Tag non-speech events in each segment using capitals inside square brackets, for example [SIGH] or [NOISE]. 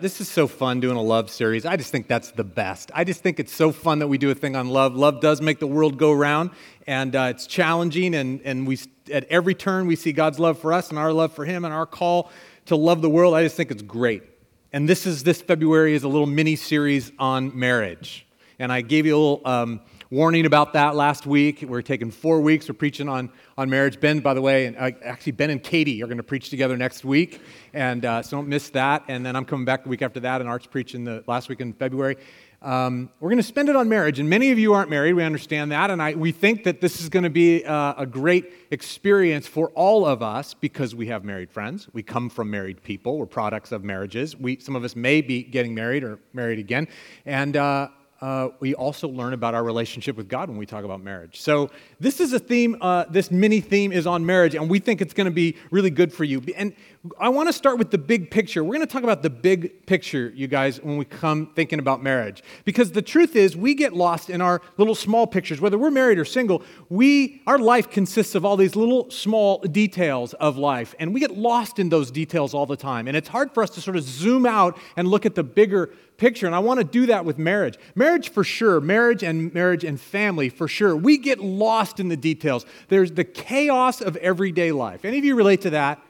This is so fun doing a love series. I just think that's the best. I just think it's so fun that we do a thing on love. Love does make the world go round, and uh, it's challenging. And, and we, at every turn, we see God's love for us and our love for Him and our call to love the world. I just think it's great. And this is this February is a little mini series on marriage. And I gave you a little um, warning about that last week. We're taking four weeks. We're preaching on, on marriage. Ben, by the way, and uh, actually, Ben and Katie are going to preach together next week. And uh, so don't miss that. And then I'm coming back the week after that, and Art's preaching the last week in February. Um, we're going to spend it on marriage. And many of you aren't married. We understand that. And I, we think that this is going to be uh, a great experience for all of us because we have married friends. We come from married people. We're products of marriages. We, some of us may be getting married or married again. And uh, uh, we also learn about our relationship with God when we talk about marriage. So, this is a theme, uh, this mini theme is on marriage, and we think it's going to be really good for you. And I want to start with the big picture. We're going to talk about the big picture, you guys, when we come thinking about marriage. Because the truth is, we get lost in our little small pictures. Whether we're married or single, we, our life consists of all these little small details of life, and we get lost in those details all the time. And it's hard for us to sort of zoom out and look at the bigger picture. And I want to do that with marriage. Marriage for sure, marriage and marriage and family for sure. We get lost in the details. There's the chaos of everyday life. Any of you relate to that?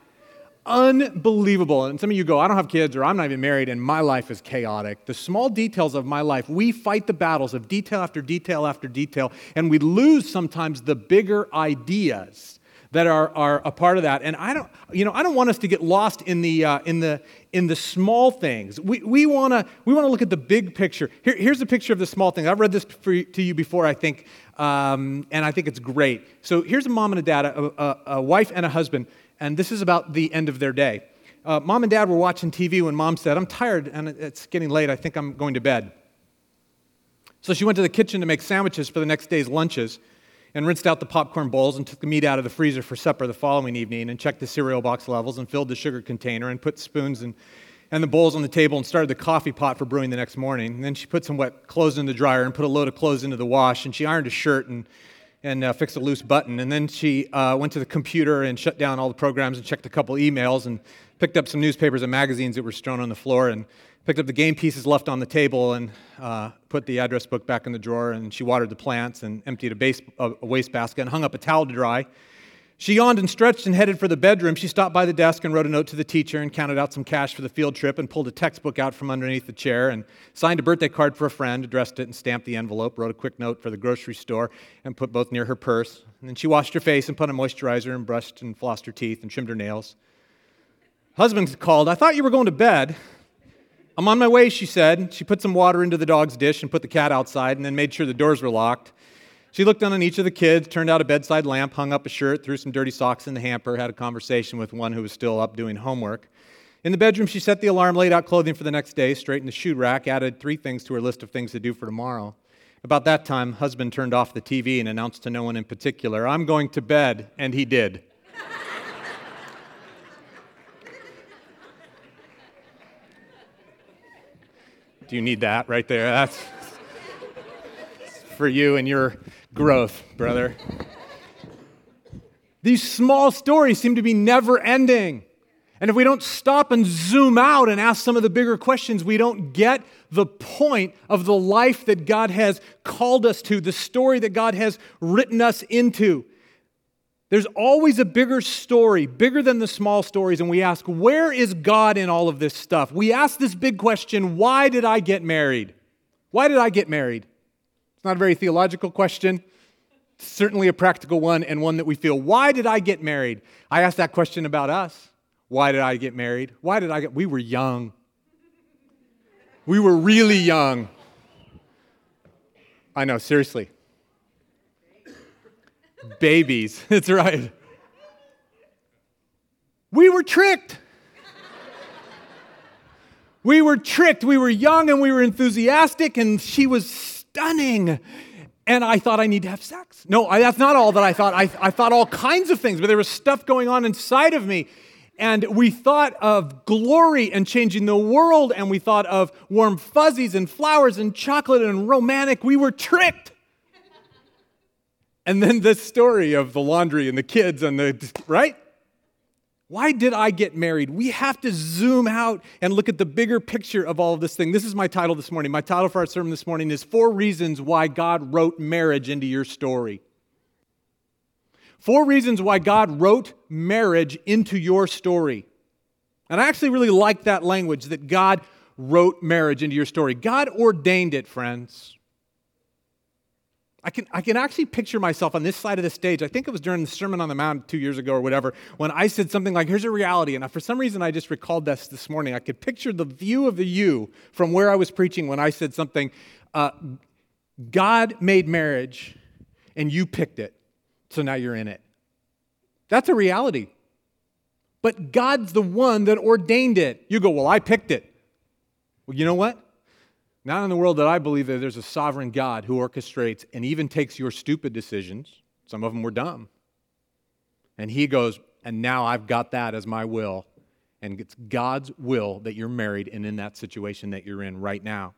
Unbelievable. And some of you go, I don't have kids or I'm not even married and my life is chaotic. The small details of my life, we fight the battles of detail after detail after detail, and we lose sometimes the bigger ideas that are, are a part of that. And I don't, you know, I don't want us to get lost in the, uh, in the, in the small things. We, we want to we wanna look at the big picture. Here, here's a picture of the small things. I've read this for, to you before, I think, um, and I think it's great. So here's a mom and a dad, a, a, a wife and a husband, and this is about the end of their day. Uh, mom and dad were watching TV when mom said, I'm tired and it's getting late. I think I'm going to bed. So she went to the kitchen to make sandwiches for the next day's lunches and rinsed out the popcorn bowls and took the meat out of the freezer for supper the following evening and checked the cereal box levels and filled the sugar container and put spoons and, and the bowls on the table and started the coffee pot for brewing the next morning. And then she put some wet clothes in the dryer and put a load of clothes into the wash and she ironed a shirt and, and uh, fixed a loose button. And then she uh, went to the computer and shut down all the programs and checked a couple emails and picked up some newspapers and magazines that were strewn on the floor and picked up the game pieces left on the table and uh, put the address book back in the drawer. And she watered the plants and emptied a, base, a and hung up a towel to dry. She yawned and stretched and headed for the bedroom. She stopped by the desk and wrote a note to the teacher and counted out some cash for the field trip and pulled a textbook out from underneath the chair and signed a birthday card for a friend, addressed it and stamped the envelope, wrote a quick note for the grocery store and put both near her purse. And then she washed her face and put on moisturizer and brushed and flossed her teeth and trimmed her nails. Husband called, I thought you were going to bed. I'm on my way, she said. She put some water into the dog's dish and put the cat outside and then made sure the doors were locked. She looked down on each of the kids, turned out a bedside lamp, hung up a shirt, threw some dirty socks in the hamper, had a conversation with one who was still up doing homework. In the bedroom, she set the alarm, laid out clothing for the next day, straightened the shoe rack, added three things to her list of things to do for tomorrow. About that time, husband turned off the TV and announced to no one in particular, I'm going to bed, and he did. [LAUGHS] Do you need that right there? That's for you and your growth, brother. These small stories seem to be never ending. And if we don't stop and zoom out and ask some of the bigger questions, we don't get the point of the life that God has called us to, the story that God has written us into. There's always a bigger story, bigger than the small stories, and we ask, where is God in all of this stuff? We ask this big question why did I get married? Why did I get married? It's not a very theological question, it's certainly a practical one, and one that we feel, why did I get married? I ask that question about us. Why did I get married? Why did I get? We were young. We were really young. I know, seriously babies. [LAUGHS] That's right. We were tricked. we were tricked. We were young and we were enthusiastic, and she was stunning. And I thought I need to have sex. No, I, that's not all that I thought. I, I thought all kinds of things, but there was stuff going on inside of me. And we thought of glory and changing the world, and we thought of warm fuzzies and flowers and chocolate and romantic. We were tricked. And then the story of the laundry and the kids and the, right? Why did I get married? We have to zoom out and look at the bigger picture of all of this thing. This is my title this morning. My title for our sermon this morning is Four Reasons Why God Wrote Marriage into Your Story. Four reasons why God wrote marriage into your story. And I actually really like that language that God wrote marriage into your story. God ordained it, friends. I can, I can actually picture myself on this side of the stage. I think it was during the Sermon on the Mount two years ago or whatever, when I said something like, Here's a reality. And for some reason, I just recalled this this morning. I could picture the view of the you from where I was preaching when I said something uh, God made marriage and you picked it, so now you're in it. That's a reality. But God's the one that ordained it. You go, Well, I picked it. Well, you know what? Not in the world that I believe that there's a sovereign God who orchestrates and even takes your stupid decisions. Some of them were dumb. And he goes, and now I've got that as my will. And it's God's will that you're married and in that situation that you're in right now.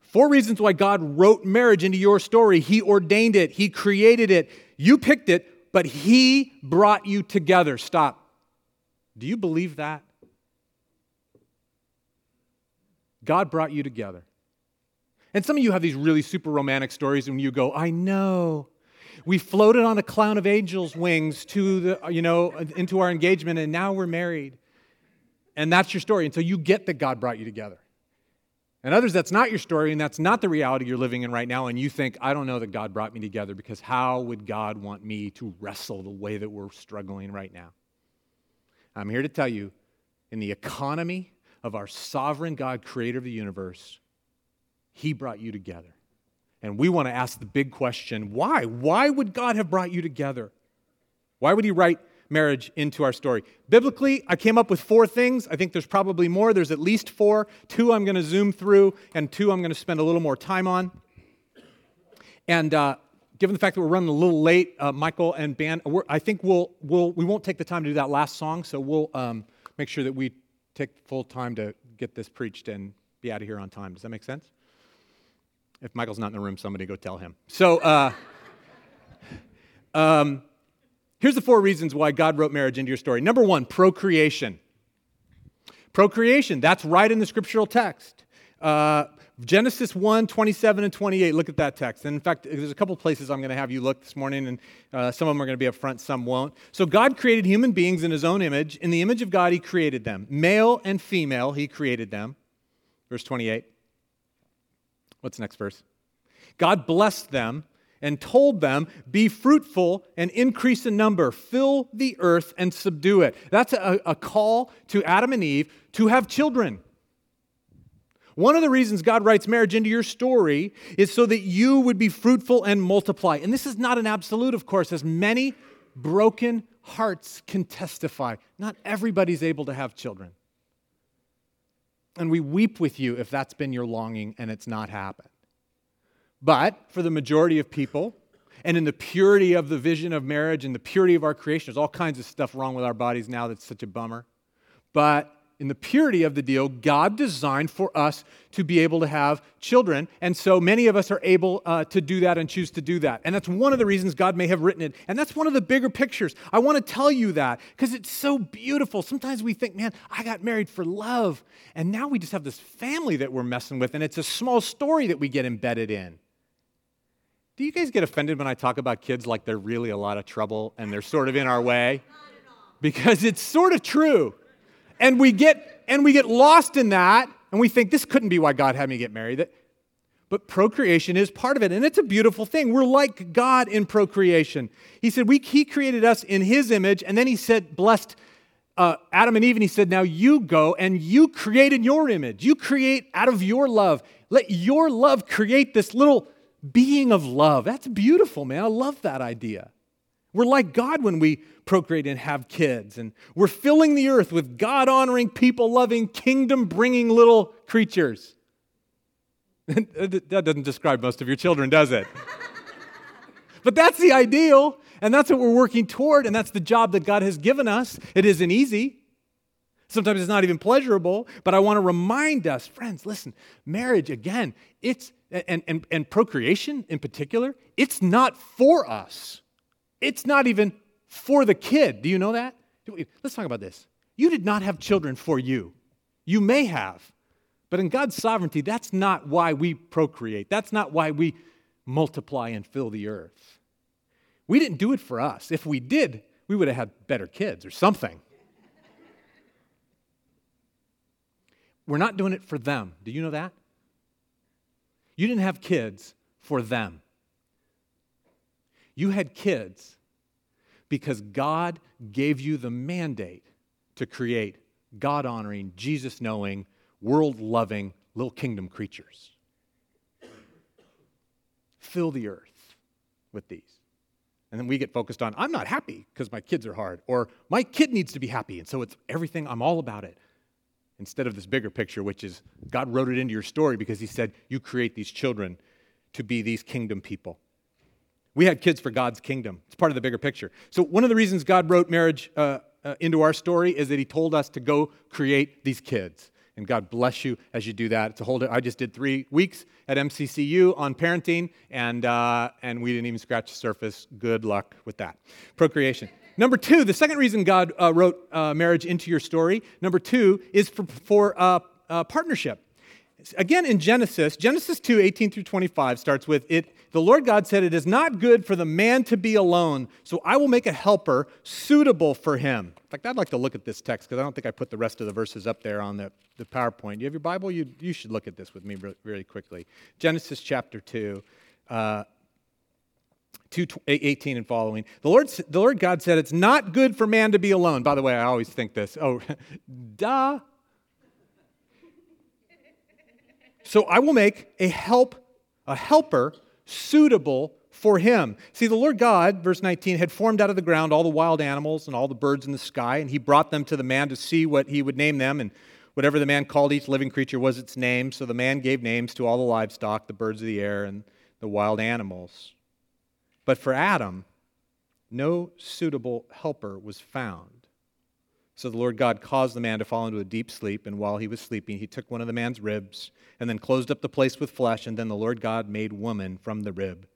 Four reasons why God wrote marriage into your story. He ordained it, He created it, you picked it, but He brought you together. Stop. Do you believe that? God brought you together. And some of you have these really super romantic stories and you go, I know. We floated on a clown of angels' wings to the, you know, into our engagement and now we're married. And that's your story. And so you get that God brought you together. And others, that's not your story and that's not the reality you're living in right now. And you think, I don't know that God brought me together because how would God want me to wrestle the way that we're struggling right now? I'm here to tell you in the economy of our sovereign God, creator of the universe, He brought you together. And we want to ask the big question why? Why would God have brought you together? Why would He write marriage into our story? Biblically, I came up with four things. I think there's probably more. There's at least four. Two I'm going to zoom through, and two I'm going to spend a little more time on. And uh, given the fact that we're running a little late, uh, Michael and Ben, I think we'll, we'll, we won't take the time to do that last song, so we'll um, make sure that we take full time to get this preached and be out of here on time. Does that make sense? If Michael's not in the room, somebody go tell him. So, uh, [LAUGHS] um, here's the four reasons why God wrote marriage into your story. Number one, procreation. Procreation, that's right in the scriptural text. Uh, Genesis 1 27 and 28. Look at that text. And in fact, there's a couple places I'm going to have you look this morning, and uh, some of them are going to be up front, some won't. So, God created human beings in his own image. In the image of God, he created them. Male and female, he created them. Verse 28. What's the next verse? God blessed them and told them, Be fruitful and increase in number, fill the earth and subdue it. That's a, a call to Adam and Eve to have children. One of the reasons God writes marriage into your story is so that you would be fruitful and multiply. And this is not an absolute, of course, as many broken hearts can testify. Not everybody's able to have children. And we weep with you if that's been your longing and it's not happened. But for the majority of people, and in the purity of the vision of marriage and the purity of our creation, there's all kinds of stuff wrong with our bodies now that's such a bummer. But in the purity of the deal, God designed for us to be able to have children. And so many of us are able uh, to do that and choose to do that. And that's one of the reasons God may have written it. And that's one of the bigger pictures. I want to tell you that because it's so beautiful. Sometimes we think, man, I got married for love. And now we just have this family that we're messing with. And it's a small story that we get embedded in. Do you guys get offended when I talk about kids like they're really a lot of trouble and they're sort of in our way? Because it's sort of true. And we get and we get lost in that and we think this couldn't be why God had me get married. But procreation is part of it, and it's a beautiful thing. We're like God in procreation. He said, we, He created us in His image, and then He said, blessed uh, Adam and Eve, and He said, Now you go and you create in your image. You create out of your love. Let your love create this little being of love. That's beautiful, man. I love that idea. We're like God when we procreate and have kids. And we're filling the earth with God honoring, people loving, kingdom bringing little creatures. [LAUGHS] that doesn't describe most of your children, does it? [LAUGHS] but that's the ideal, and that's what we're working toward, and that's the job that God has given us. It isn't easy. Sometimes it's not even pleasurable, but I want to remind us, friends, listen, marriage, again, it's, and, and, and procreation in particular, it's not for us. It's not even for the kid. Do you know that? Let's talk about this. You did not have children for you. You may have, but in God's sovereignty, that's not why we procreate. That's not why we multiply and fill the earth. We didn't do it for us. If we did, we would have had better kids or something. We're not doing it for them. Do you know that? You didn't have kids for them. You had kids because God gave you the mandate to create God honoring, Jesus knowing, world loving little kingdom creatures. Fill the earth with these. And then we get focused on, I'm not happy because my kids are hard, or my kid needs to be happy, and so it's everything, I'm all about it. Instead of this bigger picture, which is God wrote it into your story because He said, You create these children to be these kingdom people. We had kids for God's kingdom. It's part of the bigger picture. So, one of the reasons God wrote marriage uh, uh, into our story is that He told us to go create these kids. And God bless you as you do that. It's a whole. I just did three weeks at MCCU on parenting, and uh, and we didn't even scratch the surface. Good luck with that. Procreation. Number two, the second reason God uh, wrote uh, marriage into your story. Number two is for, for uh, partnership. Again, in Genesis, Genesis 2, 18 through 25 starts with it. The Lord God said, It is not good for the man to be alone, so I will make a helper suitable for him. In fact, I'd like to look at this text because I don't think I put the rest of the verses up there on the, the PowerPoint. You have your Bible? You, you should look at this with me really quickly. Genesis chapter 2, uh, 2 18 and following. The Lord, the Lord God said, It's not good for man to be alone. By the way, I always think this. Oh, [LAUGHS] duh. So I will make a help, a helper suitable for him. See, the Lord God, verse 19, had formed out of the ground all the wild animals and all the birds in the sky, and he brought them to the man to see what he would name them. And whatever the man called each living creature was its name. So the man gave names to all the livestock, the birds of the air, and the wild animals. But for Adam, no suitable helper was found. So the Lord God caused the man to fall into a deep sleep, and while he was sleeping, he took one of the man's ribs and then closed up the place with flesh, and then the Lord God made woman from the rib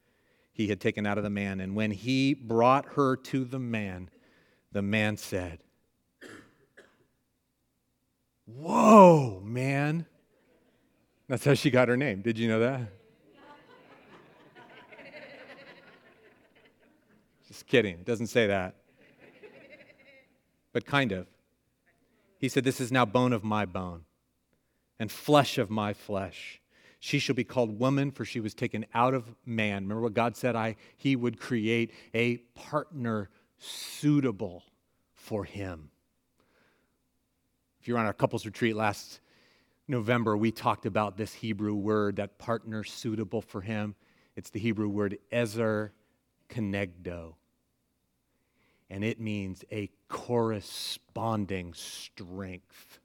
he had taken out of the man. And when he brought her to the man, the man said, Whoa, man. That's how she got her name. Did you know that? Just kidding. It doesn't say that. But kind of. He said, This is now bone of my bone and flesh of my flesh. She shall be called woman, for she was taken out of man. Remember what God said? I, he would create a partner suitable for him. If you're on our couples retreat last November, we talked about this Hebrew word, that partner suitable for him. It's the Hebrew word ezer kenegdo. And it means a corresponding strength,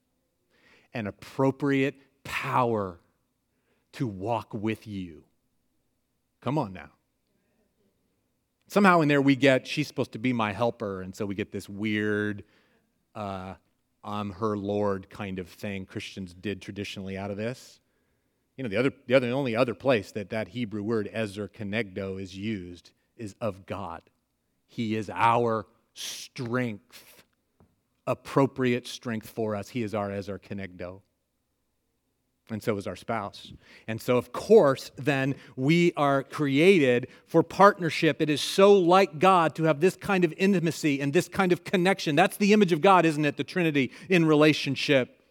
an appropriate power to walk with you. Come on now. Somehow in there we get, she's supposed to be my helper, and so we get this weird, uh, I'm her Lord kind of thing Christians did traditionally out of this. You know, the other, the other, the only other place that that Hebrew word ezer kenegdo is used is of God. He is our strength, appropriate strength for us. He is our ezer kenegdo and so is our spouse. And so, of course, then we are created for partnership. It is so like God to have this kind of intimacy and this kind of connection. That's the image of God, isn't it? The Trinity in relationship.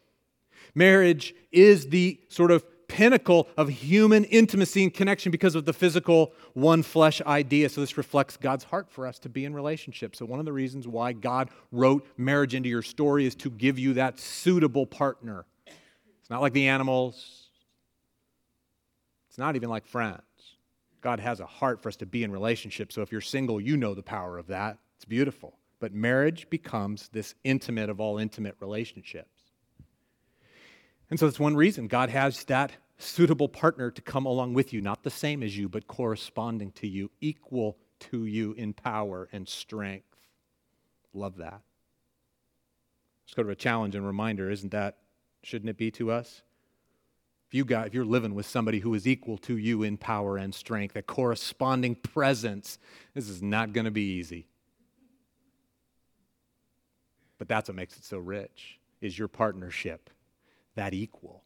Marriage is the sort of pinnacle of human intimacy and connection because of the physical one flesh idea. So, this reflects God's heart for us to be in relationship. So, one of the reasons why God wrote marriage into your story is to give you that suitable partner it's not like the animals. It's not even like friends. God has a heart for us to be in relationship. So if you're single, you know the power of that. It's beautiful. But marriage becomes this intimate of all intimate relationships. And so that's one reason God has that suitable partner to come along with you, not the same as you, but corresponding to you, equal to you in power and strength. Love that. It's kind of a challenge and reminder. Isn't that shouldn't it be to us? If, you got, if you're living with somebody who is equal to you in power and strength, a corresponding presence, this is not going to be easy. But that's what makes it so rich, is your partnership, that equal.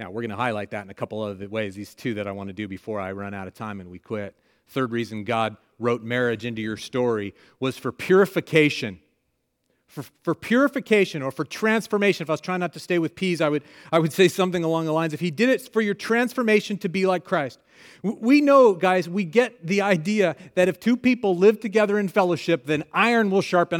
Now, we're going to highlight that in a couple of other ways, these two that I want to do before I run out of time and we quit. Third reason God wrote marriage into your story was for purification. For, for purification or for transformation. If I was trying not to stay with peas, I would, I would say something along the lines if He did it for your transformation to be like Christ. We know, guys, we get the idea that if two people live together in fellowship, then iron will sharpen iron.